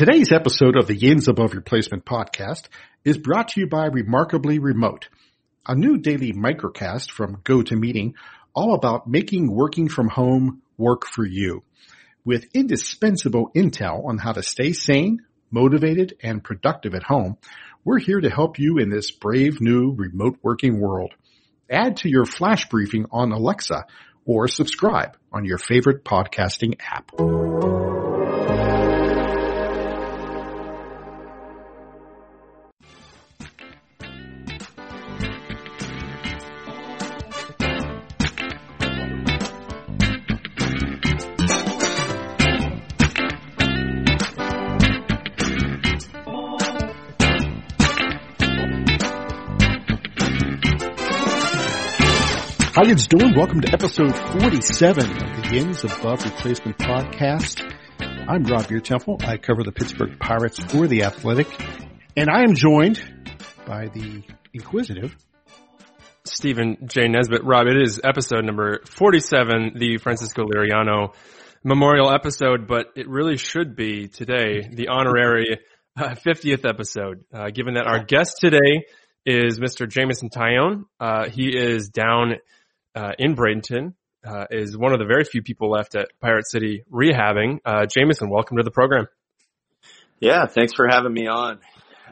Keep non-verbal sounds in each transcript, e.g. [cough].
Today's episode of the Yinz Above Replacement podcast is brought to you by Remarkably Remote, a new daily microcast from GoToMeeting all about making working from home work for you with indispensable intel on how to stay sane, motivated, and productive at home. We're here to help you in this brave new remote working world. Add to your flash briefing on Alexa or subscribe on your favorite podcasting app. How you doing? Welcome to episode 47 of the Yinz Above Replacement podcast. I'm Rob Biertempfel. I cover the Pittsburgh Pirates for The Athletic. And I am joined by the inquisitive Stephen J. Nesbitt. Rob, it is episode number 47, the Francisco Liriano memorial episode, but it really should be today the honorary uh, 50th episode, uh, given that our guest today is Mr. Jameson Taillon. Uh, he is down uh, in Bradenton, uh, is one of the very few people left at Pirate City rehabbing. Uh, Jameson, welcome to the program. Yeah, thanks for having me on.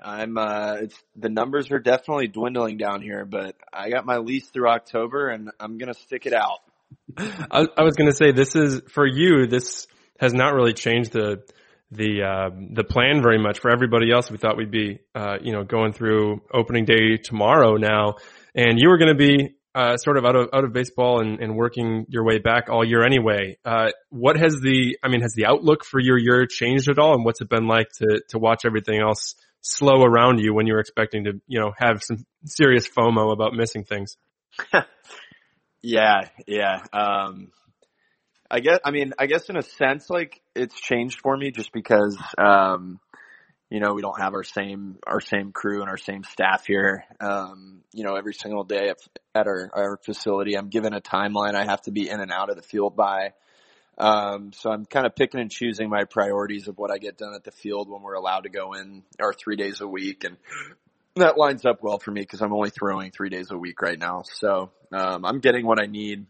I'm uh it's the numbers are definitely dwindling down here, but I got my lease through October and I'm going to stick it out. [laughs] I, I was going to say this is for you. This has not really changed the the uh, the plan very much. For everybody else, we thought we'd be uh, you know going through opening day tomorrow now, and you were going to be uh, sort of out of out of baseball and, and working your way back all year anyway. Uh, what has the I mean has the outlook for your year changed at all, and what's it been like to to watch everything else slow around you when you were expecting to you know have some serious FOMO about missing things? [laughs] yeah, yeah. Um, I guess I mean I guess in a sense like it's changed for me just because um, you know, we don't have our same, our same crew and our same staff here. Um, you know, every single day at, our, our facility, I'm given a timeline I have to be in and out of the field by. Um, so I'm kind of picking and choosing my priorities of what I get done at the field when we're allowed to go in our three days a week. And that lines up well for me because I'm only throwing three days a week right now. So, um, I'm getting what I need.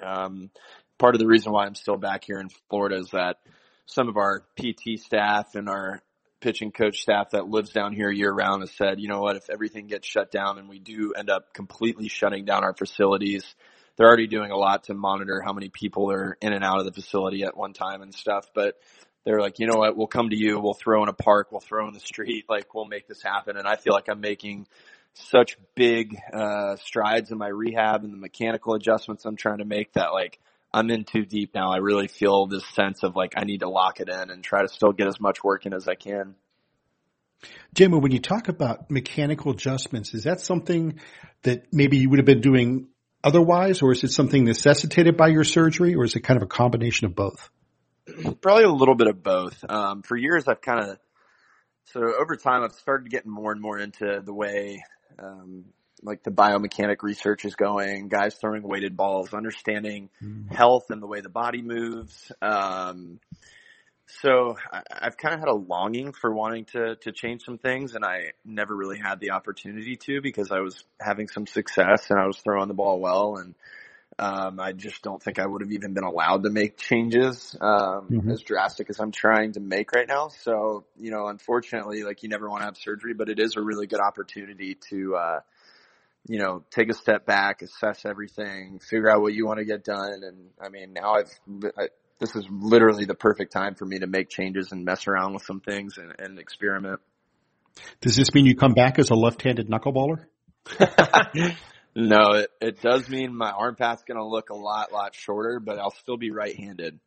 Um, part of the reason why I'm still back here in Florida is that some of our PT staff and our pitching coach staff that lives down here year round has said, you know what, if everything gets shut down and we do end up completely shutting down our facilities, they're already doing a lot to monitor how many people are in and out of the facility at one time and stuff. But they're like, you know what, we'll come to you, we'll throw in a park, we'll throw in the street, like we'll make this happen. And I feel like I'm making such big uh, strides in my rehab and the mechanical adjustments I'm trying to make that like I'm in too deep now. I really feel this sense of like I need to lock it in and try to still get as much work in as I can. Jimmy, when you talk about mechanical adjustments, is that something that maybe you would have been doing otherwise, or is it something necessitated by your surgery, or is it kind of a combination of both? Probably a little bit of both. Um, for years, I've kind of so over time, I've started getting more and more into the way um, like the biomechanic research is going, guys throwing weighted balls, understanding mm. health and the way the body moves. Um, so I, I've kind of had a longing for wanting to, to change some things and I never really had the opportunity to because I was having some success and I was throwing the ball well and, um, I just don't think I would have even been allowed to make changes, um, mm-hmm. as drastic as I'm trying to make right now. So, you know, unfortunately, like you never want to have surgery, but it is a really good opportunity to, uh, you know, take a step back, assess everything, figure out what you want to get done. And I mean, now I've, I, this is literally the perfect time for me to make changes and mess around with some things and, and experiment. Does this mean you come back as a left-handed knuckleballer? [laughs] no, it, it does mean my arm path's going to look a lot, lot shorter, but I'll still be right-handed.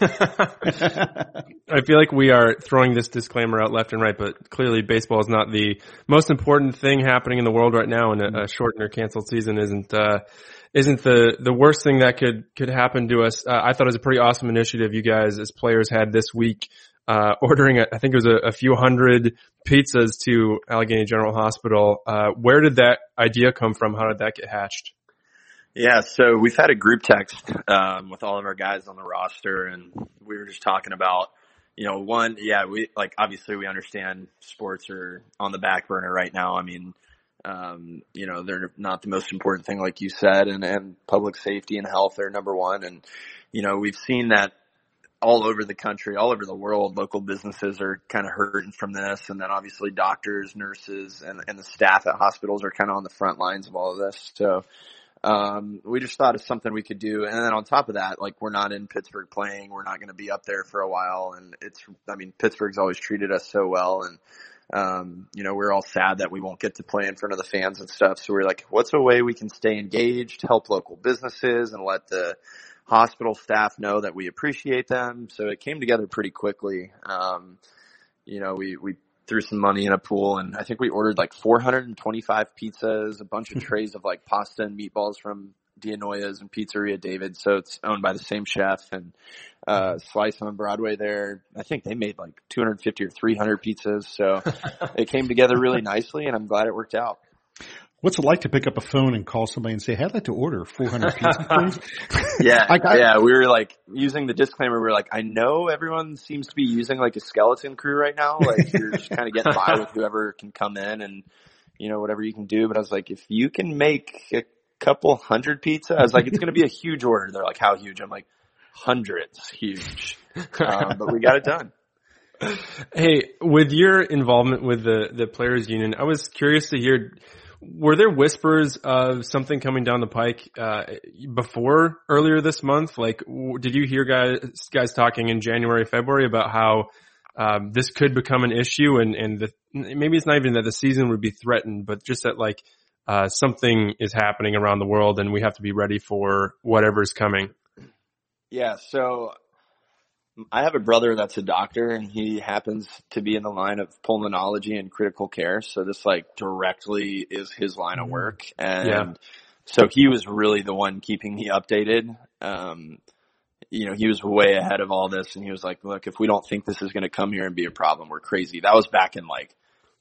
I feel like we are throwing this disclaimer out left and right, but clearly baseball is not the most important thing happening in the world right now, and a, a shortened or canceled season isn't uh, isn't the the worst thing that could could happen to us. Uh, I thought it was a pretty awesome initiative you guys as players had this week, uh, ordering a, I think it was a, a, few hundred pizzas to Allegheny General Hospital. Uh, where did that idea come from? How did that get hatched? Yeah, so we've had a group text um, with all of our guys on the roster, and we were just talking about, you know, one, yeah, we like obviously we understand sports are on the back burner right now. I mean, um, you know, they're not the most important thing, like you said, and and public safety and health are number one. And you know, we've seen that all over the country, all over the world, local businesses are kind of hurting from this. And then obviously doctors, nurses, and, and the staff at hospitals are kind of on the front lines of all of this. So, um, we just thought it's something we could do. And then on top of that, like we're not in Pittsburgh playing. We're not going to be up there for a while. And it's, I mean, Pittsburgh's always treated us so well. And, um, you know, we're all sad that we won't get to play in front of the fans and stuff. So we're like, what's a way we can stay engaged, help local businesses and let the, hospital staff know that we appreciate them. So it came together pretty quickly. Um, you know, we, we threw some money in a pool and I think we ordered like 425 pizzas, a bunch of mm-hmm. trays of like pasta and meatballs from Dianoia's and Pizzeria Davide. So it's owned by the same chef and, uh, Slice on Broadway there. I think they made like 250 or 300 pizzas. So [laughs] it came together really nicely and I'm glad it worked out. What's it like to pick up a phone and call somebody and say, "Hey, I'd like to order 400 [laughs] pizzas, please"? [laughs] yeah, [laughs] I, yeah. We were like using the disclaimer. We are like, I know everyone seems to be using like a skeleton crew right now. Like you're just kind of getting by with whoever can come in and you know whatever you can do. But I was like, if you can make a couple hundred pizza, I was like, it's going to be a huge order. They're like, how huge? I'm like, hundreds, huge. Um, but we got it done. Hey, with your involvement with the the players union, I was curious to hear were there whispers of something coming down the pike uh, before earlier this month? Like, w- did you hear guys guys talking in January, February about how um, this could become an issue, and and the, maybe it's not even that the season would be threatened, but just that like uh, something is happening around the world, and we have to be ready for whatever's coming. Yeah. So I have a brother that's a doctor and he happens to be in the line of pulmonology and critical care. So this like directly is his line of mm. work. And yeah. so he was really the one keeping me updated. Um, you know, he was way ahead of all this and he was like, look, if we don't think this is going to come here and be a problem, we're crazy. That was back in like,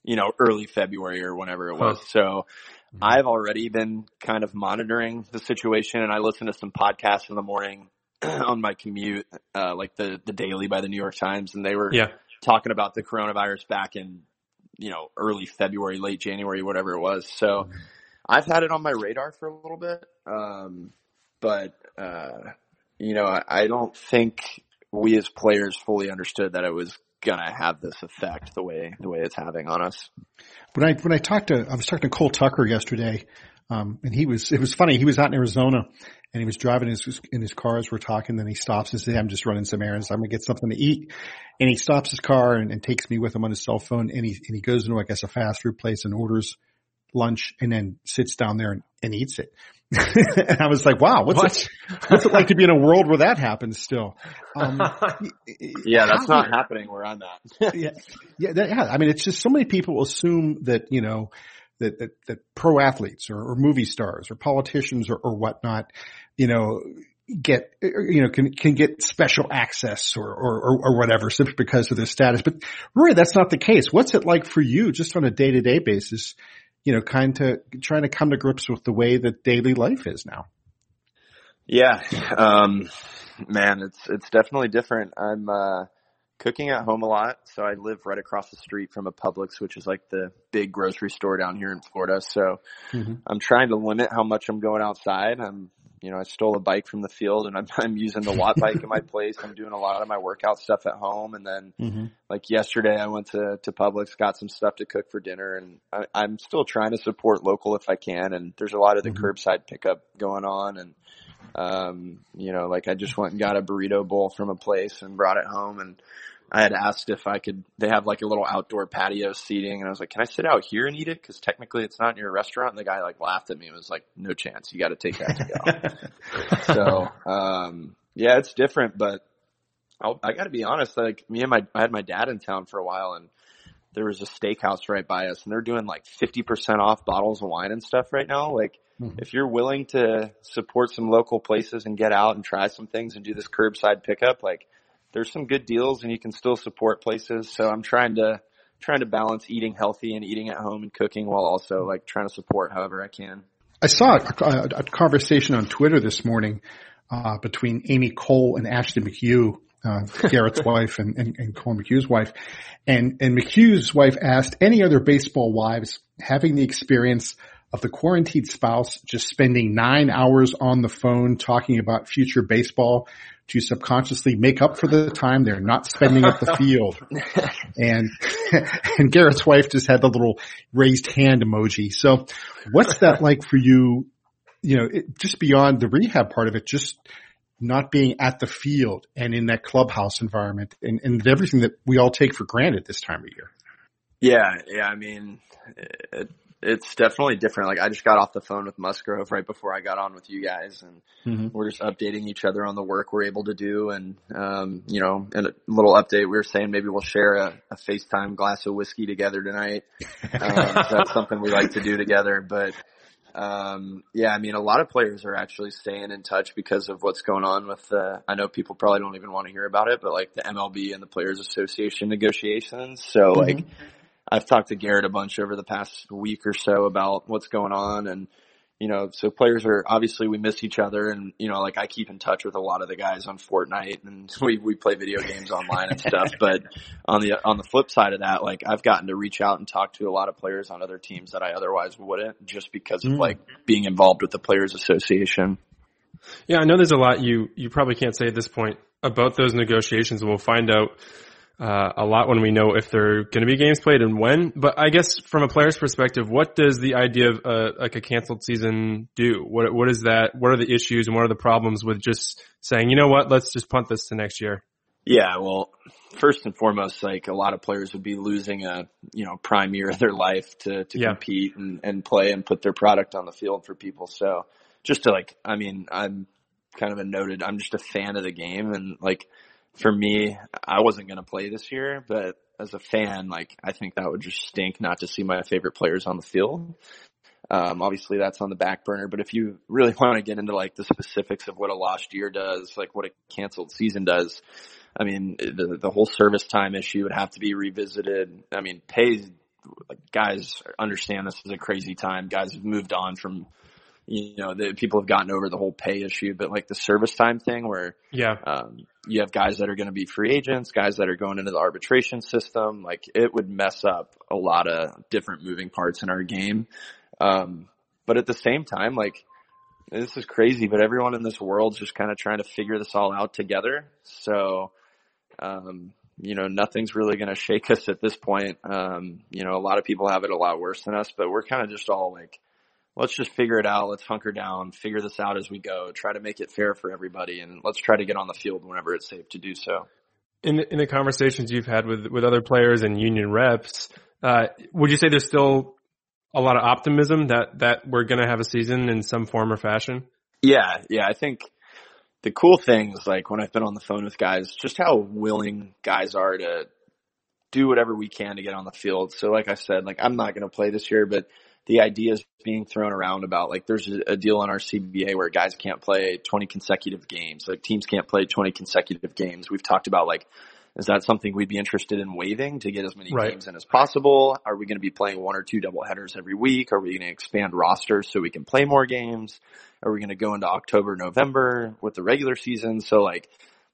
you know, early February or whenever it was. Huh. So mm-hmm. I've already been kind of monitoring the situation and I listen to some podcasts in the morning [clears throat] on my commute, uh, like the, the daily by the New York Times and they were yeah. talking about the coronavirus back in, you know, early February, late January, whatever it was. So mm-hmm. I've had it on my radar for a little bit. Um, but, uh, you know, I, I don't think we as players fully understood that it was gonna have this effect the way the way it's having on us. When I when I talked to I was talking to Cole Tucker yesterday, um, and he was it was funny. He was out in Arizona, and he was driving his, in his car as we're talking. Then he stops and says, I'm just running some errands. I'm going to get something to eat. And he stops his car and, and, takes me with him on his cell phone. And he, and he goes into, I guess, a fast food place and orders lunch and then sits down there and, and eats it. [laughs] and I was like, wow, what's, what? it, what's it like to be in a world where that happens still? Um, [laughs] yeah, that's not happening where I'm at. yeah. Yeah, that, yeah. I mean, it's just so many people assume that, you know, that, that, that pro athletes or, or, movie stars or politicians or, or whatnot, you know, get, you know, can, can get special access or, or, or whatever simply because of their status. But really that's not the case. What's it like for you just on a day to day basis, you know, kind of trying to come to grips with the way that daily life is now? Yeah. Um, man, it's, it's definitely different. I'm, uh, cooking at home a lot. So I live right across the street from a Publix, which is like the big grocery store down here in Florida. So mm-hmm. I'm trying to limit how much I'm going outside. I'm, you know, I stole a bike from the field and I'm, [laughs] I'm using the watt bike in my place. I'm doing a lot of my workout stuff at home. And then mm-hmm. like yesterday I went to, to Publix, got some stuff to cook for dinner and I, I'm still trying to support local if I can. And there's a lot of the mm-hmm. curbside pickup going on and, um, you know, like I just went and got a burrito bowl from a place and brought it home and I had asked if I could, they have like a little outdoor patio seating and I was like, can I sit out here and eat it? Cause technically it's not in your restaurant. And the guy like laughed at me and was like, no chance. You got to take that to go. [laughs] so, um, yeah, it's different, but I'll, I got to be honest. Like me and my, I had my dad in town for a while and there was a steakhouse right by us and they're doing like 50% off bottles of wine and stuff right now. Like mm-hmm. if you're willing to support some local places and get out and try some things and do this curbside pickup, like there's some good deals and you can still support places. So I'm trying to trying to balance eating healthy and eating at home and cooking while also like trying to support however I can. I saw a, a conversation on Twitter this morning uh, between Amy Cole and Ashley McHugh uh, Gerrit's [laughs] wife and, and, and Cole McHugh's wife. And, and McHugh's wife asked any other baseball wives having the experience of the quarantined spouse just spending nine hours on the phone talking about future baseball to subconsciously make up for the time they're not spending at the [laughs] field. and, [laughs] and Gerrit's wife just had the little raised hand emoji. So what's that [laughs] like for you? You know, it, just beyond the rehab part of it, just not being at the field and in that clubhouse environment and, and everything that we all take for granted this time of year. Yeah. Yeah. I mean, it, it's definitely different. Like I just got off the phone with Musgrove right before I got on with you guys and mm-hmm. we're just updating each other on the work we're able to do. And, um, you know, and a little update, we were saying maybe we'll share a, a FaceTime glass of whiskey together tonight. [laughs] Um, so that's something we like to do together, but, um, yeah, I mean, a lot of players are actually staying in touch because of what's going on with the, I know people probably don't even want to hear about it, but like the MLB and the Players Association negotiations. So mm-hmm. like, I've talked to Gerrit a bunch over the past week or so about what's going on and, you know, so players are obviously we miss each other and, you know, like I keep in touch with a lot of the guys on Fortnite and [laughs] we, we play video games online and stuff. [laughs] But on the, on the flip side of that, like I've gotten to reach out and talk to a lot of players on other teams that I otherwise wouldn't just because of mm. like being involved with the players association. Yeah. I know there's a lot you, you probably can't say at this point about those negotiations. We'll find out uh, a lot when we know if there are going to be games played and when. But I guess from a player's perspective, what does the idea of uh, like a canceled season do? What what is that? What are the issues and what are the problems with just saying, you know what, let's just punt this to next year? Yeah, well, first and foremost, like a lot of players would be losing a you know prime year of their life to to yeah. compete and and play and put their product on the field for people. So just to like, I mean, I'm kind of a noted. I'm just a fan of the game and like for me, I wasn't going to play this year, but as a fan, like I think that would just stink not to see my favorite players on the field. Um, obviously that's on the back burner, but if you really [laughs] want to get into like the specifics of what a lost year does, like what a canceled season does, I mean, the, the whole service time issue would have to be revisited. I mean, pay, like guys understand this is a crazy time. Guys have moved on from you know, the people have gotten over the whole pay issue, but like the service time thing where, yeah, um, you have guys that are going to be free agents, guys that are going into the arbitration system, like it would mess up a lot of different moving parts in our game. Um, but at the same time, like this is crazy, but everyone in this world's just kind of trying to figure this all out together. So, um, you know, nothing's really going to shake us at this point. Um, you know, a lot of people have it a lot worse than us, but we're kind of just all like, let's just figure it out. Let's hunker down, figure this out as we go, try to make it fair for everybody, and let's try to get on the field whenever it's safe to do so. In the, in the conversations you've had with with other players and union reps, uh, would you say there's still a lot of optimism that that we're going to have a season in some form or fashion? Yeah, yeah, I think the cool thing is like when I've been on the phone with guys, just how willing guys are to do whatever we can to get on the field. So like I said, like I'm not going to play this year, but the ideas being thrown around about like there's a, deal on our CBA where guys can't play 20 consecutive games, like teams can't play 20 consecutive games. We've talked about like, is that something we'd be interested in waiving to get as many right. games in as possible? Are we going to be playing one or two double headers every week? Are we going to expand rosters so we can play more games? Are we going to go into October, November with the regular season? So like,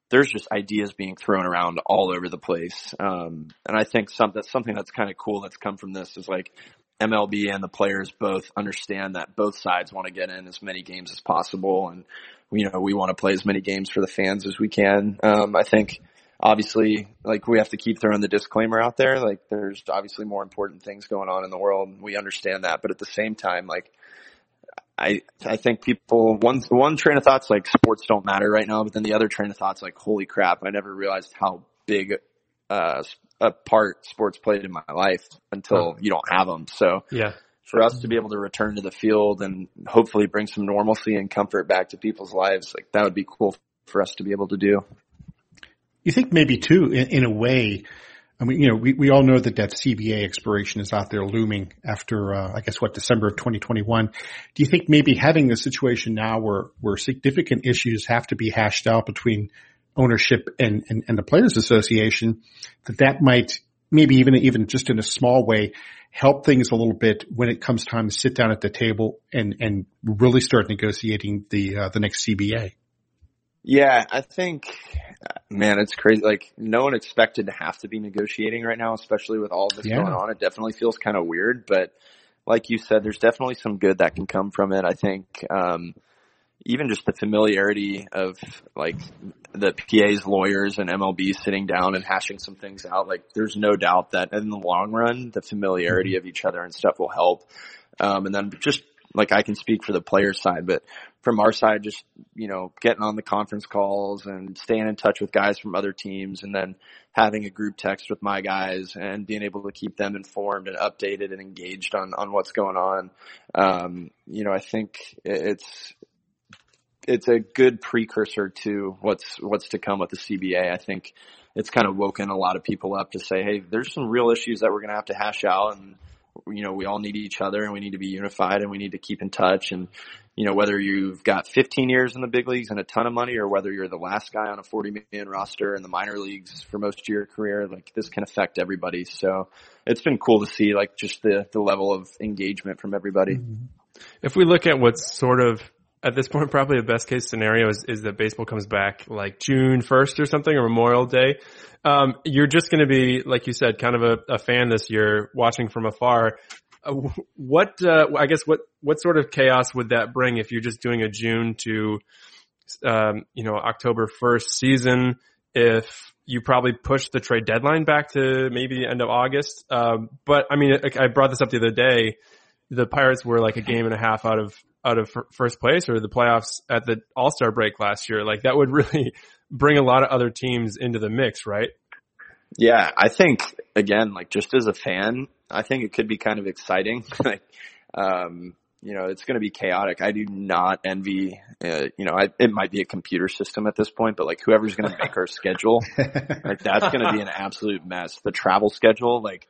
there's just ideas being thrown around all over the place. Um, and I think some, that's something that's kind of cool that's come from this is like MLB and the players both understand that both sides want to get in as many games as possible, and you know we want to play as many games for the fans as we can. Um, I think obviously like we have to keep throwing the disclaimer out there. Like there's obviously more important things going on in the world. And We understand that, but at the same time, like I I think people one one train of thoughts like sports don't matter right now, but then the other train of thoughts like holy crap, I never realized how big uh a part sports played in my life until you don't have them. So yeah, for us to be able to return to the field and hopefully bring some normalcy and comfort back to people's lives, like that would be cool for us to be able to do. You think maybe too, in, in a way, I mean, you know, we, we all know that that CBA expiration is out there looming after, uh, I guess what, December of 2021. Do you think maybe having a situation now where, where significant issues have to be hashed out between ownership and, and, and the players association that that might maybe even, even just in a small way help things a little bit when it comes time to sit down at the table and, and really start negotiating the, uh, the next CBA. Yeah, I think Man, it's crazy. Like no one expected to have to be negotiating right now, especially with all this Yeah. going on. It definitely feels kind of weird, but like you said, there's definitely some good that can come from it. I think, um, even just the familiarity of like the PA's lawyers and MLB sitting down and hashing some things out. Like there's no doubt that in the long run, the familiarity of each other and stuff will help. Um, and then just like I can speak for the player side, but from our side, just, you know, getting on the conference calls and staying in touch with guys from other teams and then having a group text with my guys and being able to keep them informed and updated and engaged on, on what's going on. Um, you know, I think it's, it's a good precursor to what's, what's to come with the CBA. I think it's kind of woken a lot of people up to say, Hey, there's some real issues that we're going to have to hash out and, you know, we all need each other and we need to be unified and we need to keep in touch. And, you know, whether you've got 15 years in the big leagues and a ton of money or whether you're the last guy on a 40 man roster in the minor leagues for most of your career, like this can affect everybody. So it's been cool to see like just the, the level of engagement from everybody. Mm-hmm. If we look at what's sort of at this point, probably the best case scenario is, is that baseball comes back like June 1st or something or Memorial Day. Um, you're just going to be, like you said, kind of a, a fan this year watching from afar. Uh, what, uh, I guess what, what sort of chaos would that bring if you're just doing a June to, um, you know, October 1st season? If you probably push the trade deadline back to maybe the end of August. Um, but I mean, I I brought this up the other day. The Pirates were like a game and a half out of out of fir- first place or the playoffs at the All Star break last year. Like that would [laughs] really bring a lot of other teams into the mix, right? Yeah, I think again, like just as a fan, I think it could be kind of exciting. [laughs] like, um, you know, it's going to be chaotic. I do not envy, uh, you know, I, it might be a computer system at this point, but like whoever's going to make our schedule, [laughs] like that's going to be an absolute mess. The travel schedule, like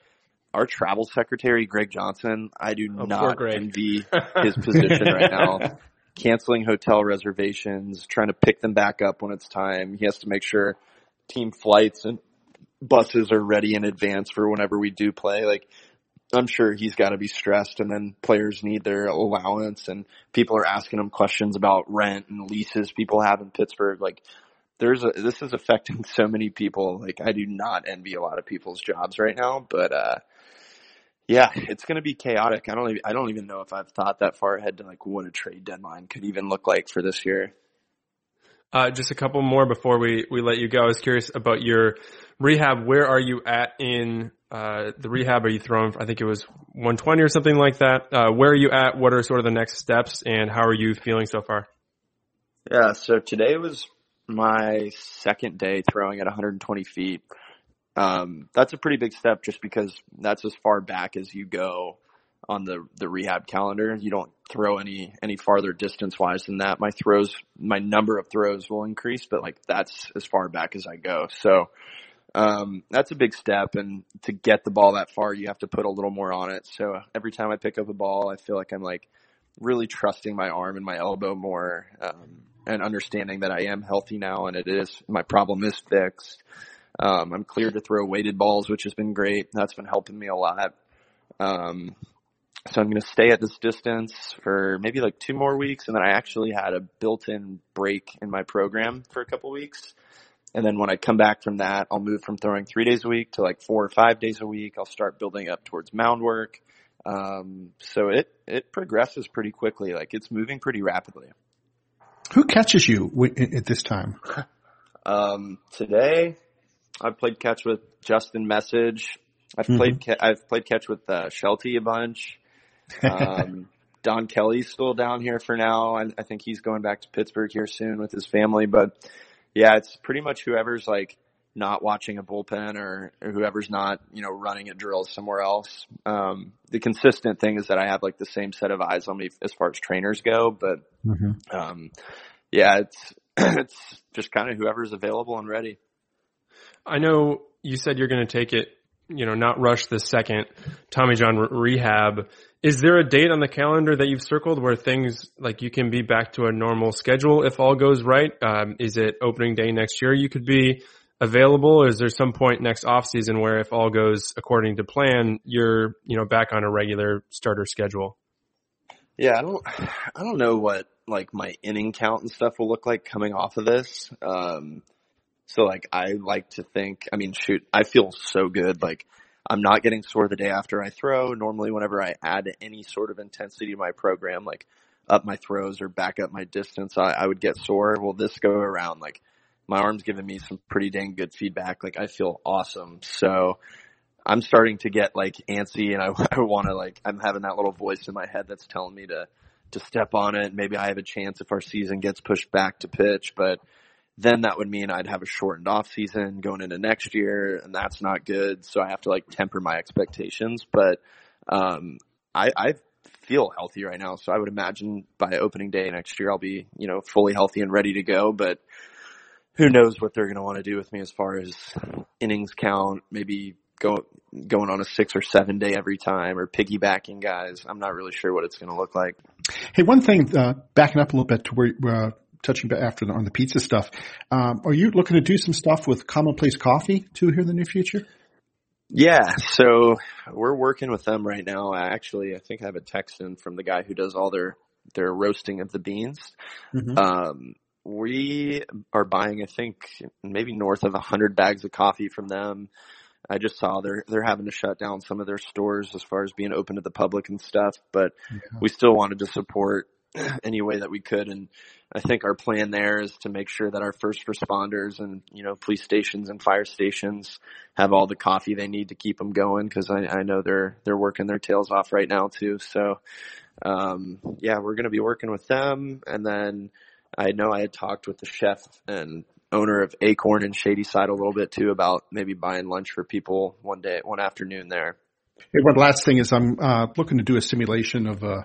our travel secretary, Greg Johnson, I do Oh, not envy [laughs] his position right now. Canceling hotel reservations, trying to pick them back up when it's time. He has to make sure team flights and buses are ready in advance for whenever we do play. Like, I'm sure he's got to be stressed and then players need their allowance and people are asking him questions about rent and leases people have in Pittsburgh. Like, there's a, this is affecting [laughs] so many people. Like, I do not envy a lot of people's jobs right now, but, uh, yeah, it's going to be chaotic. I don't even, I don't even know if I've thought that far ahead to like what a trade deadline could even look like for this year. Uh, just a couple more before we, we let you go. I was curious about your rehab. Where are you at in uh, the rehab? Are you throwing? I think it was 120 or something like that. Uh, where are you at? What are sort of the next steps, and how are you feeling so far? Yeah, so today was my second day throwing at 120 feet. Um, that's a pretty big step just because that's as far back as you go on the, the rehab calendar. You don't throw any, any farther distance wise than that. My throws, my number of throws will increase, but like that's as far back as I go. So, um, that's a big step. And to get the ball that far, you have to put a little more on it. So every time I pick up a ball, I feel like I'm like really trusting my arm and my elbow more, um, and understanding that I am healthy now and it is, my problem is fixed. Um, I'm cleared to throw weighted balls, which has been great. That's been helping me a lot. Um, so I'm going to stay at this distance for maybe like two more weeks. And then I actually had a built-in break in my program for a couple weeks. And then when I come back from that, I'll move from throwing three days a week to like four or five days a week. I'll start building up towards mound work. Um, so it, it progresses pretty quickly. Like it's moving pretty rapidly. Who catches you w- at this time? [laughs] Um, today I've played catch with Justin Meccage. I've played, ca- I've played catch with, uh, Shelty a bunch. Um, [laughs] Don Kelly's still down here for now. and I think he's going back to Pittsburgh here soon with his family, but yeah, it's pretty much whoever's like not watching a bullpen or, or whoever's not, you know, running at drills somewhere else. Um, the consistent thing is that I have like the same set of eyes on me as far as trainers go, but, um, yeah, it's, [clears throat] it's just kind of whoever's available and ready. I know you said you're going to take it, you know, not rush the second Tommy John re- rehab. Is there a date on the calendar that you've circled where things like you can be back to a normal schedule if all goes right? Um, is it opening day next year you could be available? Is there some point next off season where if all goes according to plan, you're, you know, back on a regular starter schedule? Yeah, I don't, I don't know what like my inning count and stuff will look like coming off of this. Um, So like I like to think, I mean, shoot, I feel so good. Like I'm not getting sore the day after I throw. Normally whenever I add any sort of intensity to my program, like up my throws or back up my distance, I, I would get sore. Well, this go around, like my arm's giving me some pretty dang good feedback. Like I feel awesome. So I'm starting to get like antsy and I, [laughs] I want to like, I'm having that little voice in my head that's telling me to, to step on it. Maybe I have a chance if our season gets pushed back to pitch, but then that would mean I'd have a shortened off season going into next year and that's not good. So I have to like temper my expectations, but, um, I, I feel healthy right now. So I would imagine by opening day next year, I'll be, you know, fully healthy and ready to go, but who knows what they're going to want to do with me as far as innings count, maybe go, going on a six or seven day every time or piggybacking guys. I'm not really sure what it's going to look like. Hey, one thing, uh, backing up a little bit to where, uh, touching after the, on the pizza stuff. Um, are you looking to do some stuff with Commonplace Coffee too here in the near future? Yeah, so we're working with them right now. Actually, I think I have a text in from the guy who does all their their roasting of the beans. Mm-hmm. Um, we are buying, I think, maybe north of a hundred bags of coffee from them. I just saw they're they're having to shut down some of their stores as far as being open to the public and stuff, but yeah. we still wanted to support [clears throat] any way that we could. And I think our plan there is to make sure that our first responders and, you know, police stations and fire stations have all the coffee they need to keep them going because I, I know they're, they're working their tails off right now too. So, um, yeah, we're going to be working with them. And then I know I had talked with the chef and owner of Acorn and Shadyside a little bit too about maybe buying lunch for people one day, one afternoon there. Hey, one last thing is I'm uh, looking to do a simulation of uh,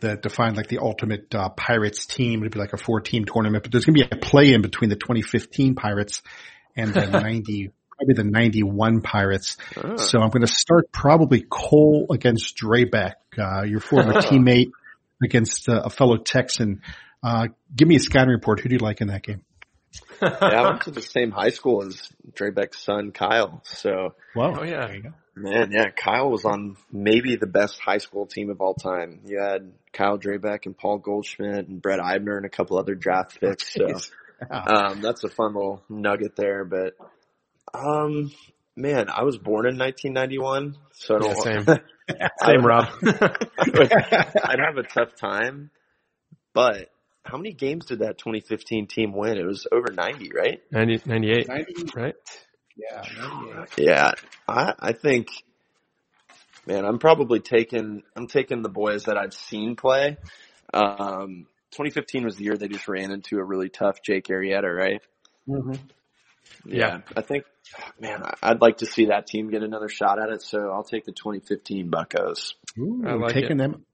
that define like the ultimate uh, Pirates team. It'd be like a four team tournament, but there's going to be a play in between the 2015 Pirates and the [laughs] 90, probably the 91 Pirates. Oh. So I'm going to start probably Cole against Drabek, uh, your former teammate against uh, a fellow Texan. Uh, give me a scouting report. Who do you like in that game? yeah, I went to the same high school as Drabek's son, Kyle. So, wow. Oh yeah. Man, yeah, Kyle was on maybe the best high school team of all time. You had Kyle Drabek and Paul Goldschmidt and Brett Eibner and a couple other draft picks. So, um, that's a fun little nugget there. But, um, man, I was born in 1991, so I don't. Yeah, same, [laughs] same, Rob. [laughs] I'd have a tough time, but how many games did that 2015 team win? It was over 90, right? 90, 98, 90, right? Yeah, Yeah, I, I think, man, I'm probably taking, I'm taking the boys that I've seen play. Um, 2015 was the year they just ran into a really tough Jake Arrieta, right? Mm-hmm. Yeah, yeah, I think, man, I'd like to see that team get another shot at it. So I'll take the 2015 Buckos. Ooh, I like taking it. them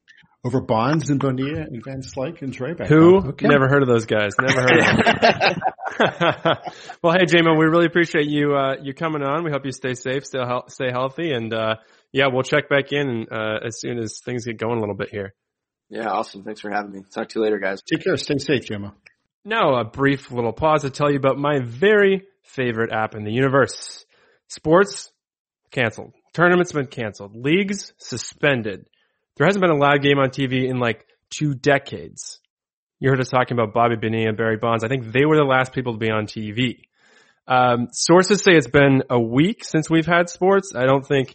over Bonds and Bonilla and Van Slyke and Drabek. Who? Okay. Never heard of those guys. Never heard of them. [laughs] [laughs] well, hey, Jamo, we really appreciate you, uh, you coming on. We hope you stay safe, stay, stay healthy. And, uh, yeah, we'll check back in, uh, as soon as things get going a little bit here. Yeah, awesome. Thanks for having me. Talk to you later, guys. Take care. Stay safe, Jamo. Now, a brief little pause to tell you about my very favorite app in the universe. Sports canceled. Tournaments been canceled. Leagues suspended. There hasn't been a live game on TV in like two decades. You heard us talking about Bobby Bonilla and Barry Bonds. I think they were the last people to be on TV. Um, sources say it's been a week since we've had sports. I don't think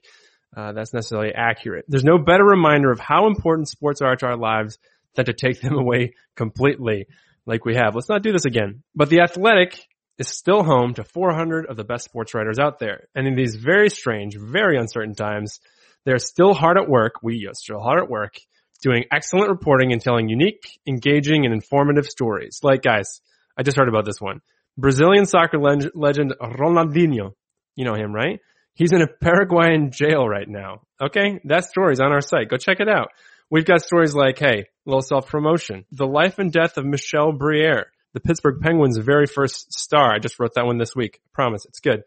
uh, that's necessarily accurate. There's no better reminder of how important sports are to our lives than to take them [laughs] away completely, like we have. Let's not do this again. But the Athletic is still home to 400 of the best sports writers out there, and in these very strange, very uncertain times, they're still hard at work. We are still hard at work doing excellent reporting and telling unique, engaging, and informative stories. Like guys, I just heard about this one. Brazilian soccer leg- legend Ronaldinho. You know him, right? He's in a Paraguayan jail right now. Okay. That story's on our site. Go check it out. We've got stories like, hey, little self promotion. The life and death of Michel Briere, the Pittsburgh Penguins' very first star. I just wrote that one this week. I promise it's good.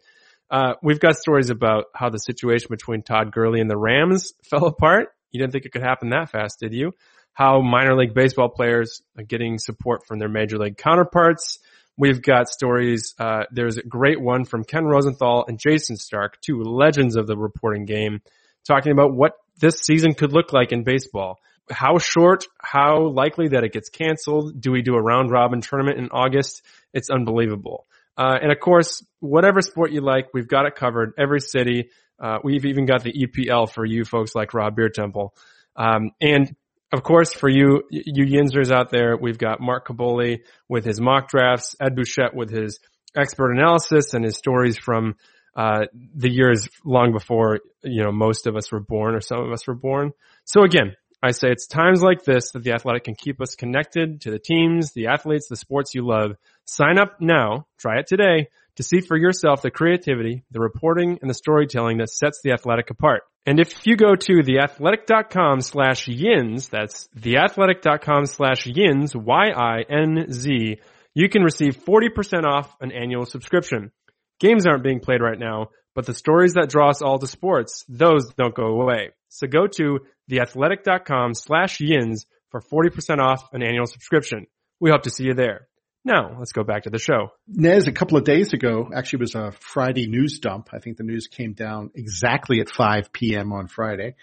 Uh, we've got stories about how the situation between Todd Gurley and the Rams [laughs] fell apart. You didn't think it could happen that fast, did you? How minor league baseball players are getting support from their major league counterparts. We've got stories. Uh, there's a great one from Ken Rosenthal and Jayson Stark, two legends of the reporting game, talking about what this season could look like in baseball. How short, how likely that it gets canceled. Do we do a round robin tournament in August? It's unbelievable. Uh, and of course, whatever sport you like, we've got it covered. Every city. Uh, we've even got the EPL for you folks like Rob Biertempfel. Um, and of course, for you, you Yinzers out there, we've got Mark Kaboly with his mock drafts, Ed Bouchette with his expert analysis and his stories from uh, the years long before, you know, most of us were born or some of us were born. So again, I say it's times like this that the athletic can keep us connected to the teams, the athletes, the sports you love. Sign up now, try it today to see for yourself the creativity, the reporting, and the storytelling that sets the athletic apart. And if you go to theathletic.com slash yinz, that's theathletic.com slash yinz, Y-I-N-Z, you can receive 40% off an annual subscription. Games aren't being played right now, but the stories that draw us all to sports, those don't go away. So go to theathletic.com slash yinz for 40% off an annual subscription. We hope to see you there. Now, let's go back to the show. Nez, a couple of days ago, actually was a Friday news dump. I think the news came down exactly at 5 p.m. on Friday,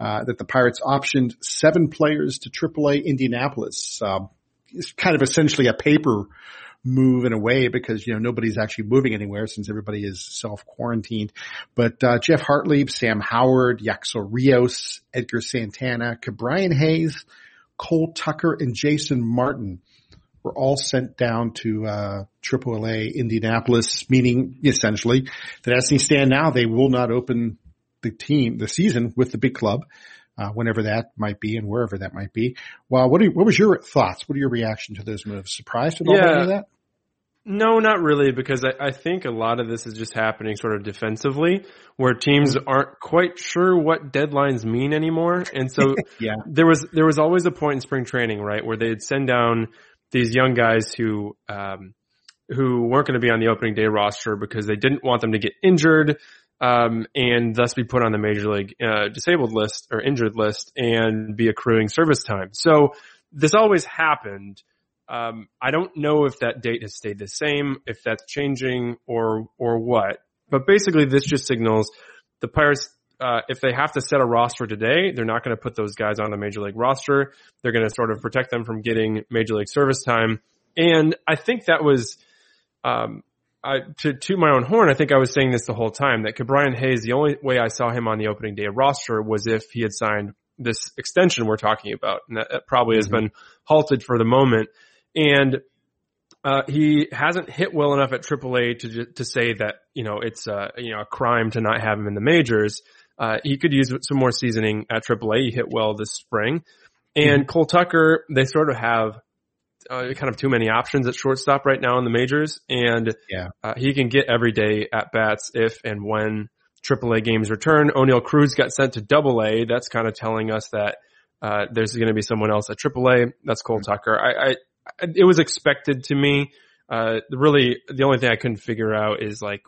uh, that the Pirates optioned seven players to AAA Indianapolis. Uh, it's kind of essentially a paper move in a way because, you know, nobody's actually moving anywhere since everybody is self-quarantined. But, uh, Geoff Hartlieb, Sam Howard, Yacksel Rios, Edgar Santana, Ke'Bryan Hayes, Cole Tucker, and Jason Martin were all sent down to uh, AAA Indianapolis, meaning essentially that as things stand now, they will not open the team, the season with the big club, uh, whenever that might be and wherever that might be. Well, what, you, what was your thoughts? What are your reaction to those moves? Surprised at all yeah. that? No, not really, because I, I, think a lot of this is just happening sort of defensively, where teams aren't quite sure what deadlines mean anymore. And so [laughs] yeah. there was there was always a point in spring training, right, where they'd send down these young guys who um, who weren't going to be on the opening day roster because they didn't want them to get injured um, and thus be put on the major league uh, disabled list or injured list and be accruing service time. So this always happened. Um, I don't know if that date has stayed the same, if that's changing or or what. But basically, this just signals the Pirates uh, if they have to set a roster today, they're not going to put those guys on the major league roster. They're going to sort of protect them from getting major league service time. And I think that was, um, I, to to my own horn, I think I was saying this the whole time that Ke'Bryan Hayes, the only way I saw him on the opening day roster was if he had signed this extension we're talking about, and that, that probably mm-hmm. has been halted for the moment. And uh, he hasn't hit well enough at AAA to to say that you know it's uh, you know a crime to not have him in the majors. Uh, he could use some more seasoning at AAA. He hit well this spring. And mm-hmm. Cole Tucker, they sort of have uh, kind of too many options at shortstop right now in the majors, and yeah. uh, he can get everyday at bats if and when AAA games return. Oneil Cruz got sent to Double A. That's kind of telling us that uh, there's going to be someone else at AAA. That's Cole mm-hmm. Tucker. I, I, it was expected to me. Uh, really, the only thing I couldn't figure out is like,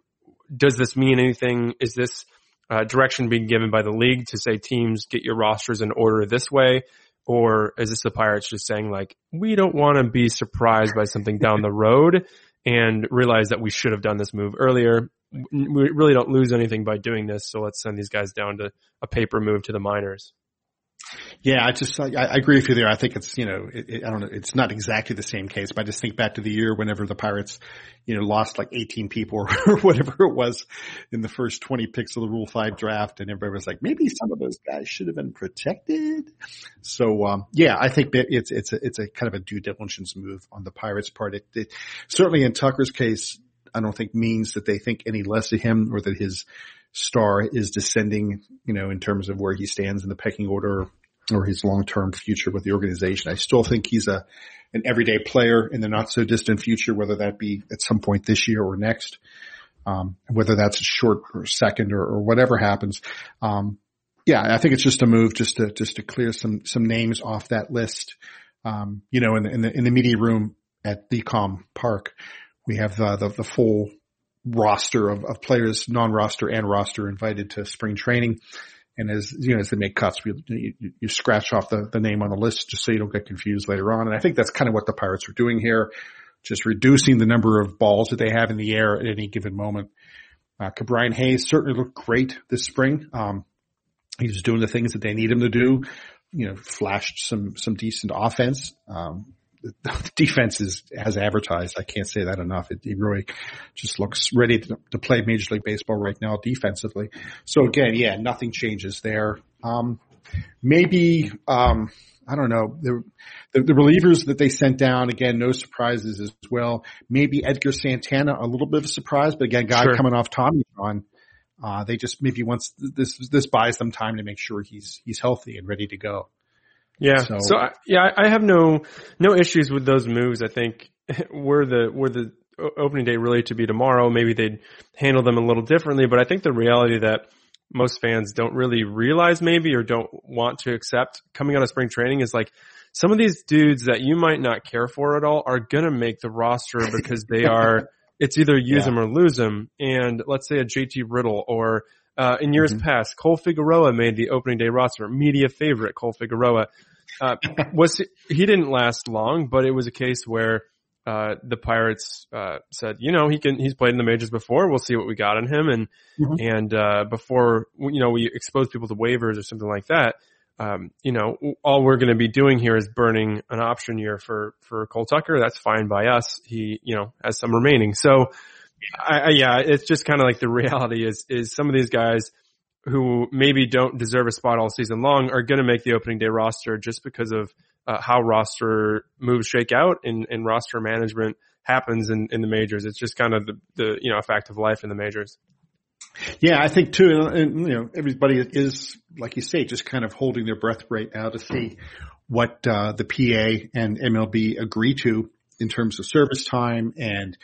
does this mean anything? Is this uh, direction being given by the league to say teams get your rosters in order this way? Or is this the Pirates just saying like, we don't want to be surprised by something down the road and realize that we should have done this move earlier? We really don't lose anything by doing this. So let's send these guys down to a paper move to the minors. Yeah, I just, I, I, agree with you there. I think it's, you know, it, it, I don't know, it's not exactly the same case, but I just think back to the year whenever the Pirates, you know, lost like 18 people [laughs] or whatever it was in the first 20 picks of the Rule 5 draft and everybody was like, maybe some of those guys should have been protected. So, um, yeah, I think it's, it's a, it's a kind of a due diligence move on the Pirates part. It, it certainly in Tucker's case, I don't think means that they think any less of him or that his star is descending, you know, in terms of where he stands in the pecking order or his long-term future with the organization. I still think he's a, an everyday player in the not so distant future, whether that be at some point this year or next. Um, whether that's a short or second or, or whatever happens. Um, yeah, I think it's just a move just to, just to clear some, some names off that list. Um, you know, in the, in the, in the media room at LECOM Park, we have the, the, the full roster of, of players, non-roster and roster invited to spring training. And as, you know, as they make cuts, you, you, you scratch off the, the name on the list just so you don't get confused later on. And I think that's kind of what the Pirates are doing here, just reducing the number of balls that they have in the air at any given moment. Uh, Ke'Bryan Hayes certainly looked great this spring. Um, he's doing the things that they need him to do. You know, flashed some, some decent offense. Um, the [laughs] defense is as advertised. I can't say that enough. It, it really just looks ready to, to, play Major League Baseball right now defensively. So again, yeah, nothing changes there. Um, maybe, um, I don't know, the, the, the, relievers that they sent down, again, no surprises as well. Maybe Edgar Santana, a little bit of a surprise, but again, guy sure. coming off Tommy John, uh, they just maybe once this, this buys them time to make sure he's, he's healthy and ready to go. Yeah. So, so I, yeah, I have no no issues with those moves. I think [laughs] were the were the opening day really to be tomorrow, maybe they'd handle them a little differently. But I think the reality that most fans don't really realize maybe or don't want to accept coming out of spring training is like some of these dudes that you might not care for at all are gonna make the roster because they are. [laughs] it's either use yeah. them or lose them. And let's say a JT Riddle or uh, in years mm-hmm. past, Cole Figueroa made the opening day roster. Media favorite, Cole Figueroa. Uh, [laughs] was he didn't last long, but it was a case where uh, the Pirates uh, said, you know, he can he's played in the majors before. We'll see what we got on him, and mm-hmm. and uh, before you know we expose people to waivers or something like that. Um, you know, all we're going to be doing here is burning an option year for for Cole Tucker. That's fine by us. He, you know, has some remaining. So I, I, yeah, it's just kind of like the [laughs] reality is, is some of these guys who maybe don't deserve a spot all season long are going to make the opening day roster just because of uh, how roster moves shake out and, and roster management happens in, in the majors. It's just kind of the, the, you know, a fact of life in the majors. Yeah, I think too, and, you know, everybody is, like you say, just kind of holding their breath right now to see what, uh, the PA and MLB agree to in terms of service time and,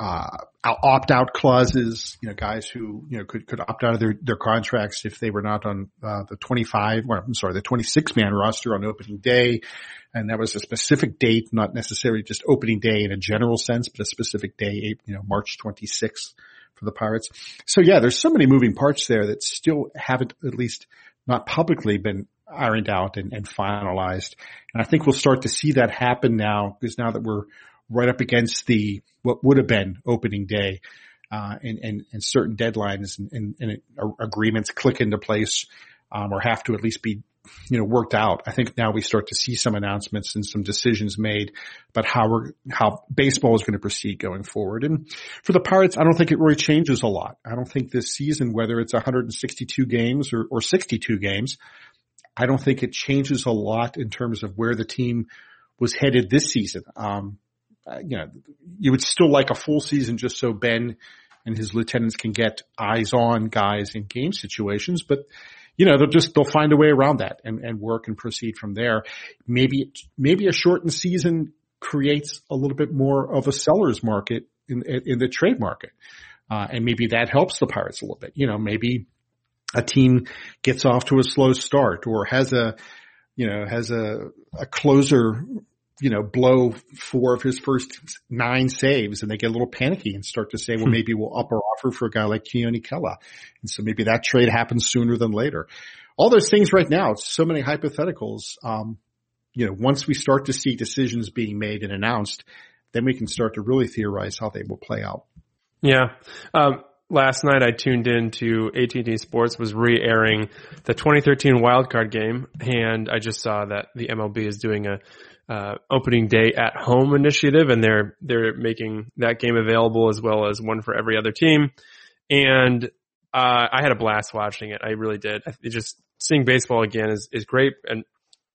uh, opt out clauses, you know, guys who, you know, could, could opt out of their, their contracts if they were not on, uh, the 25, or I'm sorry, the 26 man roster on opening day. And that was a specific date, not necessarily just opening day in a general sense, but a specific day, you know, March 26th for the Pirates. So yeah, there's so many moving parts there that still haven't, at least not publicly been ironed out and, and finalized. And I think we'll start to see that happen now because now that we're, right up against the what would have been opening day, uh, and, and, and certain deadlines and, and, and agreements click into place, um, or have to at least be, you know, worked out. I think now we start to see some announcements and some decisions made about how we're, how baseball is going to proceed going forward. And for the Pirates, I don't think it really changes a lot. I don't think this season, whether it's 162 games or, or 62 games, I don't think it changes a lot in terms of where the team was headed this season. Um, uh, you know, you would still like a full season just so Ben and his lieutenants can get eyes on guys in game situations, but you know, they'll just, they'll find a way around that and, and work and proceed from there. Maybe, maybe a shortened season creates a little bit more of a seller's market in, in the trade market. Uh, and maybe that helps the Pirates a little bit. You know, maybe a team gets off to a slow start or has a, you know, has a, a closer you know, blow four of his first nine saves and they get a little panicky and start to say, well, hmm. maybe we'll up our offer for a guy like Keone Kela. And so maybe that trade happens sooner than later. All those things right now, it's so many hypotheticals. Um, you know, once we start to see decisions being made and announced, then we can start to really theorize how they will play out. Yeah. Um, last night I tuned in to AT&T Sports was re-airing the 2013 wildcard game and I just saw that the MLB is doing a uh, opening day at home initiative, and they're they're making that game available as well as one for every other team. And uh, I had a blast watching it. I really did. It just seeing baseball again is is great. And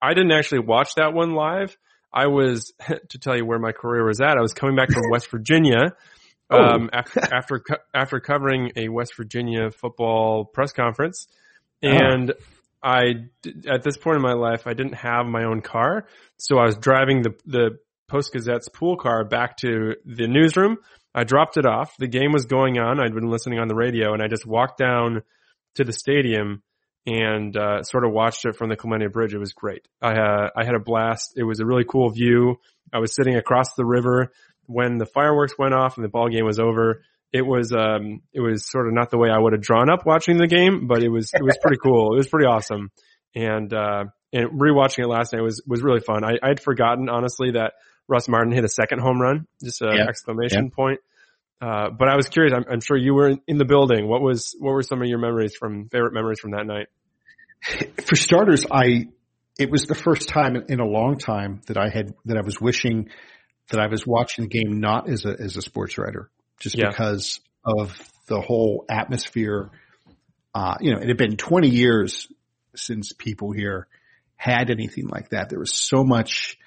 I didn't actually watch that one live. I was [laughs] to tell you where my career was at. I was coming back from West Virginia. [laughs] Oh. Um, after after, after covering a West Virginia football press conference, uh-huh. and. I at this point in my life I didn't have my own car, so I was driving the the Post Gazette's pool car back to the newsroom. I dropped it off. The game was going on. I'd been listening on the radio, and I just walked down to the stadium and uh, sort of watched it from the Clemente Bridge. It was great. I uh, I had a blast. It was a really cool view. I was sitting across the river when the fireworks went off and the ball game was over it was um it was sort of not the way I would have drawn up watching the game, but it was it was pretty cool. It was pretty awesome. And uh and rewatching it last night was was really fun. I I'd forgotten honestly that Russ Martin hit a second home run, just an yeah. exclamation yeah. point. Uh, but I was curious. I'm, I'm sure you were in, in the building. What was what were some of your memories from favorite memories from that night? [laughs] For starters, I it was the first time in a long time that I had that I was wishing that I was watching the game not as a as a sports writer, just yeah. because of the whole atmosphere. Uh, you know, it had been 20 years since people here had anything like that. There was so much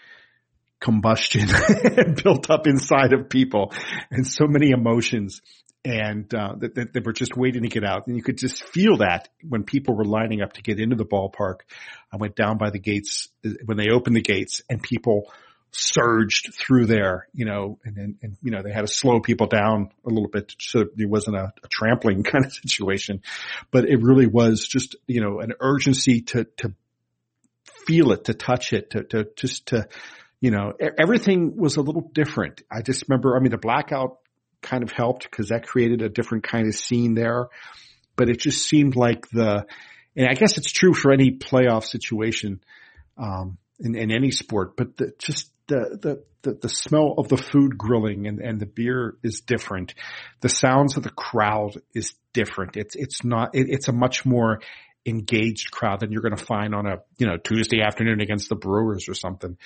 combustion [laughs] built up inside of people and so many emotions and uh, that, that, that, were just waiting to get out. And you could just feel that when people were lining up to get into the ballpark. I went down by the gates when they opened the gates and people surged through there, you know, and then, and, you know, they had to slow people down a little bit so there wasn't a, a trampling [laughs] kind of situation, but it really was just, you know, an urgency to, to feel it, to touch it, to, to just to, you know, everything was a little different. I just remember, I mean, the blackout kind of helped because that created a different kind of scene there, but it just seemed like the, and I guess it's true for any playoff situation, um, in, in any sport, but the, just the, the, the, the, smell of the food grilling and, and the beer is different. The sounds of the crowd is different. It's, it's not, it, it's a much more engaged crowd than you're going to find on a, you know, Tuesday afternoon against the Brewers or something.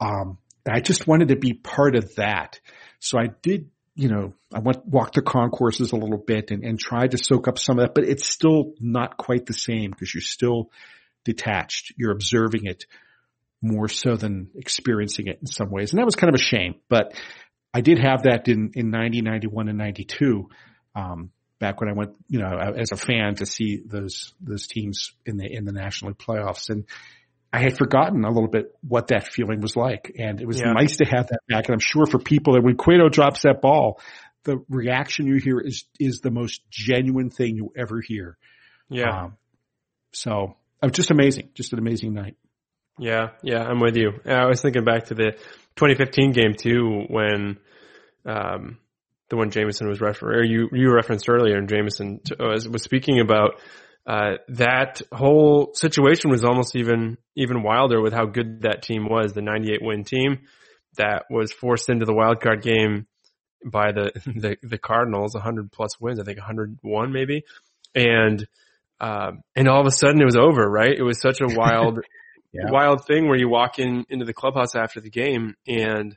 Um, I just wanted to be part of that. So I did, you know, I went, walked the concourses a little bit and, and tried to soak up some of that, but it's still not quite the same because you're still detached. You're observing it more so than experiencing it in some ways. And that was kind of a shame, but I did have that in, in 90, 91 and 92. Um, back when I went, you know, as a fan to see those, those teams in the, in the National League playoffs. And I had forgotten a little bit what that feeling was like. And it was yeah. nice to have that back. And I'm sure for people that when Cueto drops that ball, the reaction you hear is, is the most genuine thing you ever hear. Yeah. Um, so it was just amazing. Just an amazing night. Yeah. Yeah. I'm with you. I was thinking back to the 2015 game too, when, um, the one Jameson was or you, you referenced earlier, and Jameson was, was speaking about uh, that whole situation was almost even even wilder with how good that team was. The 98 win team that was forced into the wild card game by the [laughs] the, the Cardinals, 100 plus wins, I think 101 maybe, and um, and all of a sudden it was over. Right? It was such a [laughs] wild yeah. wild thing where you walk in into the clubhouse after the game and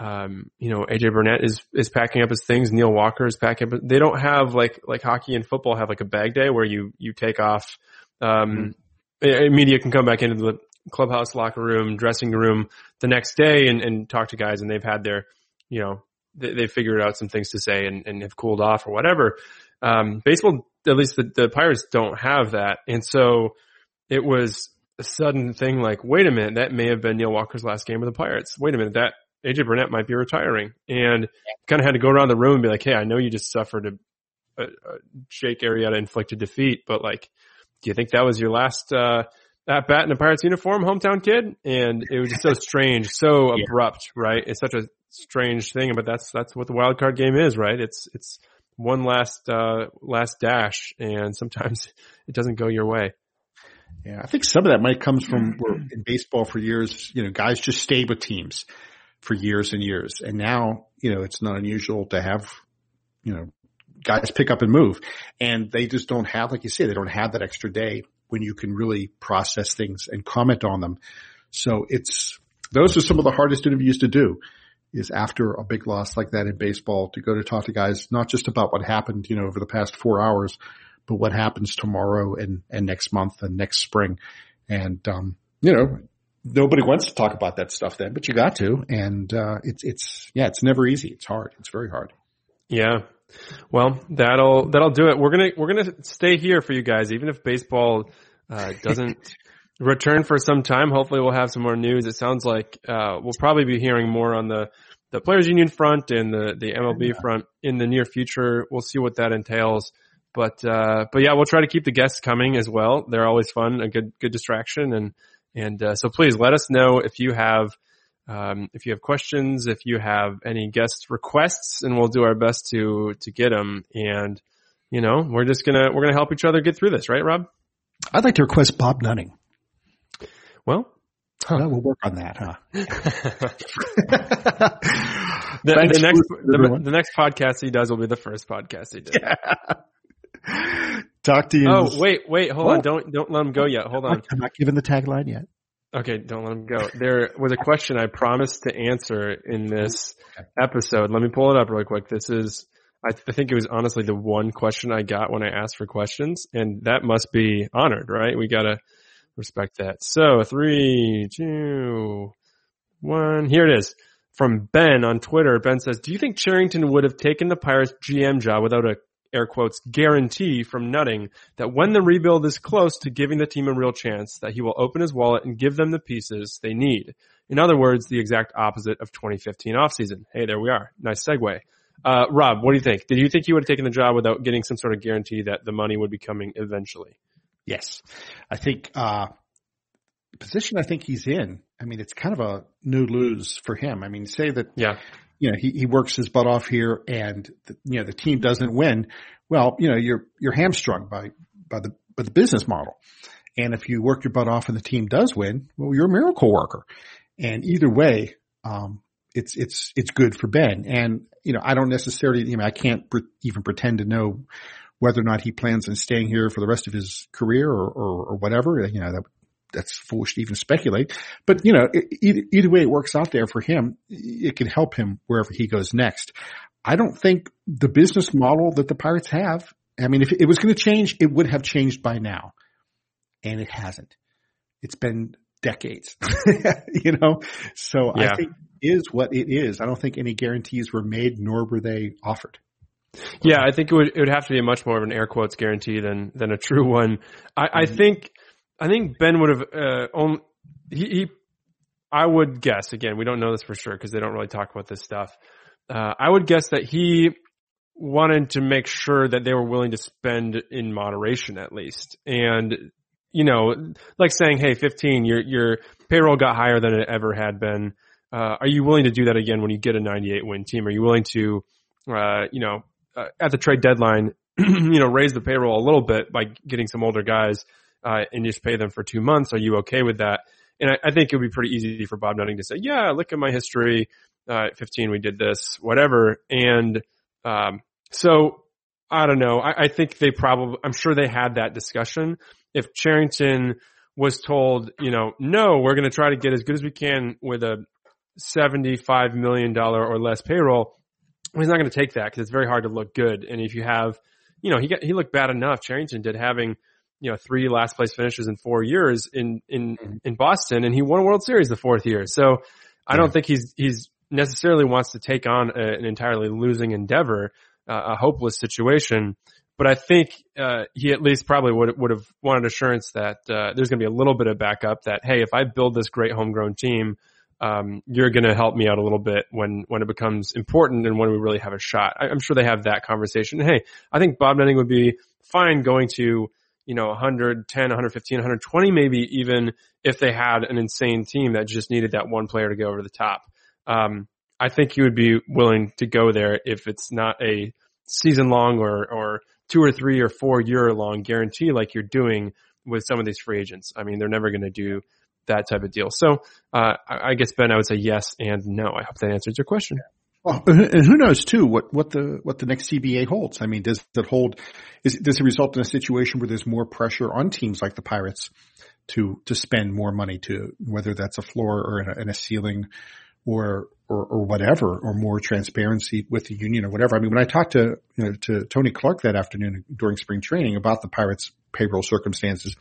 um, you know, AJ Burnett is, is packing up his things. Neil Walker is packing up. They don't have like, like hockey and football have like a bag day where you, you take off, um, mm-hmm. media can come back into the clubhouse locker room, dressing room the next day and, and talk to guys and they've had their, you know, they, they figured out some things to say and, and have cooled off or whatever. Um, baseball, at least the, the Pirates don't have that. And so it was a sudden thing like, wait a minute, that may have been Neil Walker's last game with the Pirates. Wait a minute, that AJ Burnett might be retiring and kind of had to go around the room and be like, Hey, I know you just suffered a, a, a Jake Arrieta inflicted defeat, but like, do you think that was your last, uh, at bat in a Pirates uniform, hometown kid? And it was just so [laughs] strange, so yeah. abrupt, right? It's such a strange thing, but that's, that's what the wild card game is, right? It's, it's one last, uh, last dash and sometimes [laughs] it doesn't go your way. Yeah, I think some of that might comes from in baseball for years, you know, guys just stayed with teams for years and years. And now, you know, it's not unusual to have, you know, guys pick up and move and they just don't have, like you say, they don't have that extra day when you can really process things and comment on them. So it's, those are some of the hardest interviews to do is after a big loss like that in baseball to go to talk to guys, not just about what happened, you know, over the past four hours, but what happens tomorrow and, and next month and next spring. And, um, you know, nobody wants to talk about that stuff then, but you got to. And, uh, it's, it's, yeah, it's never easy. It's hard. It's very hard. Yeah. Well, that'll, that'll do it. We're going to, we're going to stay here for you guys, even if baseball, uh, [laughs] doesn't return for some time. Hopefully we'll have some more news. It sounds like, uh, we'll probably be hearing more on the, the players union front and the, the MLB yeah. front in the near future. We'll see what that entails. But, uh, but yeah, we'll try to keep the guests coming as well. They're always fun, a good, good distraction and, and uh, so please let us know if you have um, if you have questions, if you have any guest requests, and we'll do our best to to get them. And you know, we're just gonna we're gonna help each other get through this, right, Rob? I'd like to request Bob Nutting. Well, huh. well we'll work on that, huh? [laughs] [laughs] the, the, next the, the, next podcast he does will be the first podcast he did. Yeah. [laughs] Talk to you. Oh, wait, wait, hold on. Oh. Don't, don't let him go yet. Hold on. I'm not giving the tagline yet. Okay, don't let him go. There was a question I promised to answer in this episode. Let me pull it up real quick. This is, I, th- I think it was honestly the one question I got when I asked for questions, and that must be honored, right? We gotta respect that. So three, two, one. Here it is from Ben on Twitter. Ben says, "Do you think Cherington would have taken the Pirates GM job without a air quotes guarantee from Nutting that when the rebuild is close to giving the team a real chance, that he will open his wallet and give them the pieces they need. In other words, the exact opposite of 2015 offseason. Hey, there we are. Nice segue. Uh, Rob, what do you think? Did you think he would have taken the job without getting some sort of guarantee that the money would be coming eventually? Yes. I think, uh, position I think he's in, I mean, it's kind of a no lose for him. I mean, say that, Yeah. You know, he, he works his butt off here and, the, you know, the team doesn't win. Well, you know, you're, you're hamstrung by, by the, by the business model. And if you work your butt off and the team does win, well, you're a miracle worker. And either way, um, it's, it's, it's good for Ben. And, you know, I don't necessarily, you know, I can't pre- even pretend to know whether or not he plans on staying here for the rest of his career or, or, or whatever. You know, that, that's foolish to even speculate. But you know, e- either, either way it works out there for him, it can help him wherever he goes next. I don't think the business model that the Pirates have. I mean, if it was going to change, it would have changed by now, and it hasn't. It's been decades, [laughs] you know. So Yeah. I think it is what it is. I don't think any guarantees were made, nor were they offered. Yeah, I think it would it would have to be a much more of an air quotes guarantee than than a true one. I, I mm-hmm. think I think Ben would have uh, on, he, he I would guess again we don't know this for sure because they don't really talk about this stuff. Uh, I would guess that he wanted to make sure that they were willing to spend in moderation at least, and you know, like saying, "Hey, 15, your your payroll got higher than it ever had been. Uh, are you willing to do that again when you get a 98 win team? Are you willing to, uh, you know, uh, at the trade deadline, [clears throat] you know, raise the payroll a little bit by getting some older guys uh, and just pay them for two months? Are you okay with that? And I, I think it would be pretty easy for Bob Nutting to say, "Yeah, look at my history. Uh, at 15, we did this, whatever." And um, so I don't know. I, I think they probably, I'm sure they had that discussion. If Cherington was told, you know, no, we're going to try to get as good as we can with a $75 million or less payroll, he's not going to take that because it's very hard to look good. And if you have, you know, he got, he looked bad enough, Cherington did having, you know, three last place finishes in four years in, in, in Boston and he won a World Series the fourth year. So I don't think he's, he's necessarily wants to take on a, an entirely losing endeavor, uh, a hopeless situation. But I think uh, he at least probably would would have wanted assurance that uh, there's going to be a little bit of backup. That hey, if I build this great homegrown team, um, you're going to help me out a little bit when when it becomes important and when we really have a shot. I, I'm sure they have that conversation. Hey, I think Bob Nutting would be fine going to you know 110, 115, 120, maybe even if they had an insane team that just needed that one player to go over the top. Um, I think he would be willing to go there if it's not a season long or, or two or three or four year long guarantee like you're doing with some of these free agents. I mean, they're never going to do that type of deal. So, uh, I I guess Ben, I would say yes and no. I hope that answers your question. Well, and who knows too what, what the what the next CBA holds? I mean, does it hold? Is does it result in a situation where there's more pressure on teams like the Pirates to to spend more money to whether that's a floor or in a, in a ceiling or, or or whatever or more transparency with the union or whatever? I mean, when I talked to you know, to Tony Clark that afternoon during spring training about the Pirates payroll circumstances,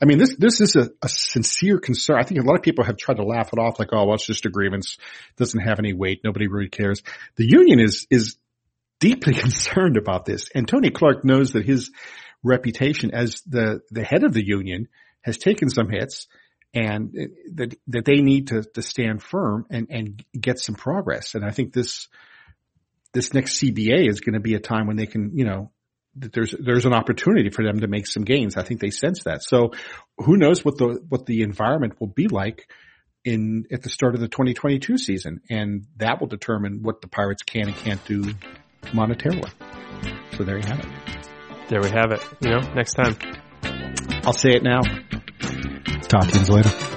I mean, this, this is a, a sincere concern. I think a lot of people have tried to laugh it off like, oh, well, it's just a grievance. doesn't have any weight. Nobody really cares. The union is, is deeply [laughs] concerned about this. And Tony Clark knows that his reputation as the, the head of the union has taken some hits and that, that they need to, to stand firm and, and get some progress. And I think this, this next CBA is going to be a time when they can, you know, there's there's an opportunity for them to make some gains. I think they sense that. So who knows what the what the environment will be like in at the start of the 2022 season, and that will determine what the Pirates can and can't do monetarily. So there you have it. There we have it. You know, next time. I'll say it now. Talk to you later.